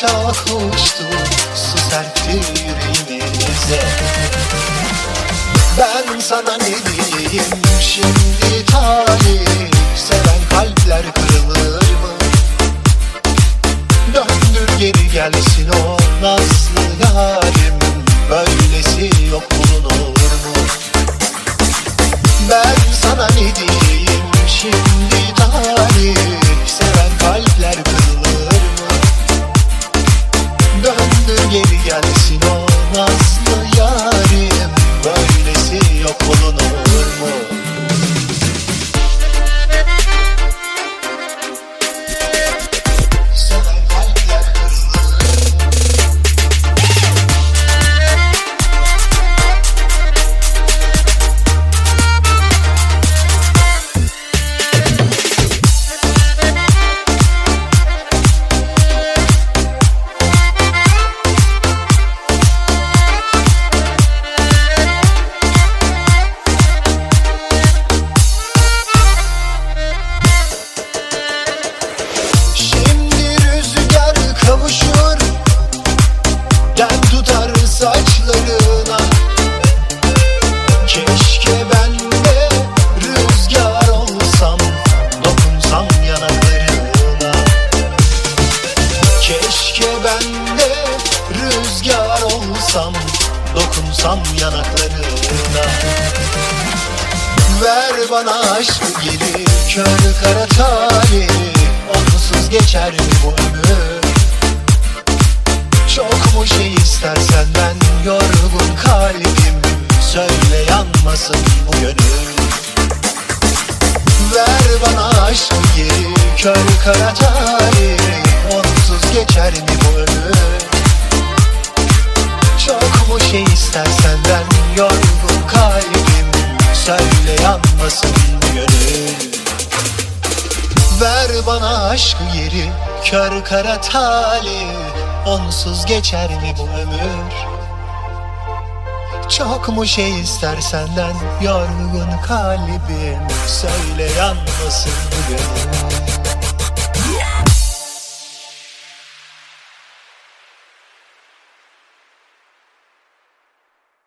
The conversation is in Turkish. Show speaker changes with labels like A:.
A: çok uçtu Su serpti yüreğimize. Ben sana ne diyeyim? Şimdi talih Seven kalpler kırılır calle Villa Vecino olsam Dokunsam yanaklarına. Ver bana aşkı geri kör kara talih Onsuz geçer mi bu ömür Çok mu şey istersen ben yorgun kalbim? Söyle yanmasın bu gönül. Ver bana aşkı geri kör kara talih şey istersen yorgun kalbim. Söyle yanmasın gönül. Ver bana aşkı yeri kör kara talih Onsuz geçer mi bu ömür? Çok mu şey ister senden yorgun kalbim. Söyle yanmasın bu gönül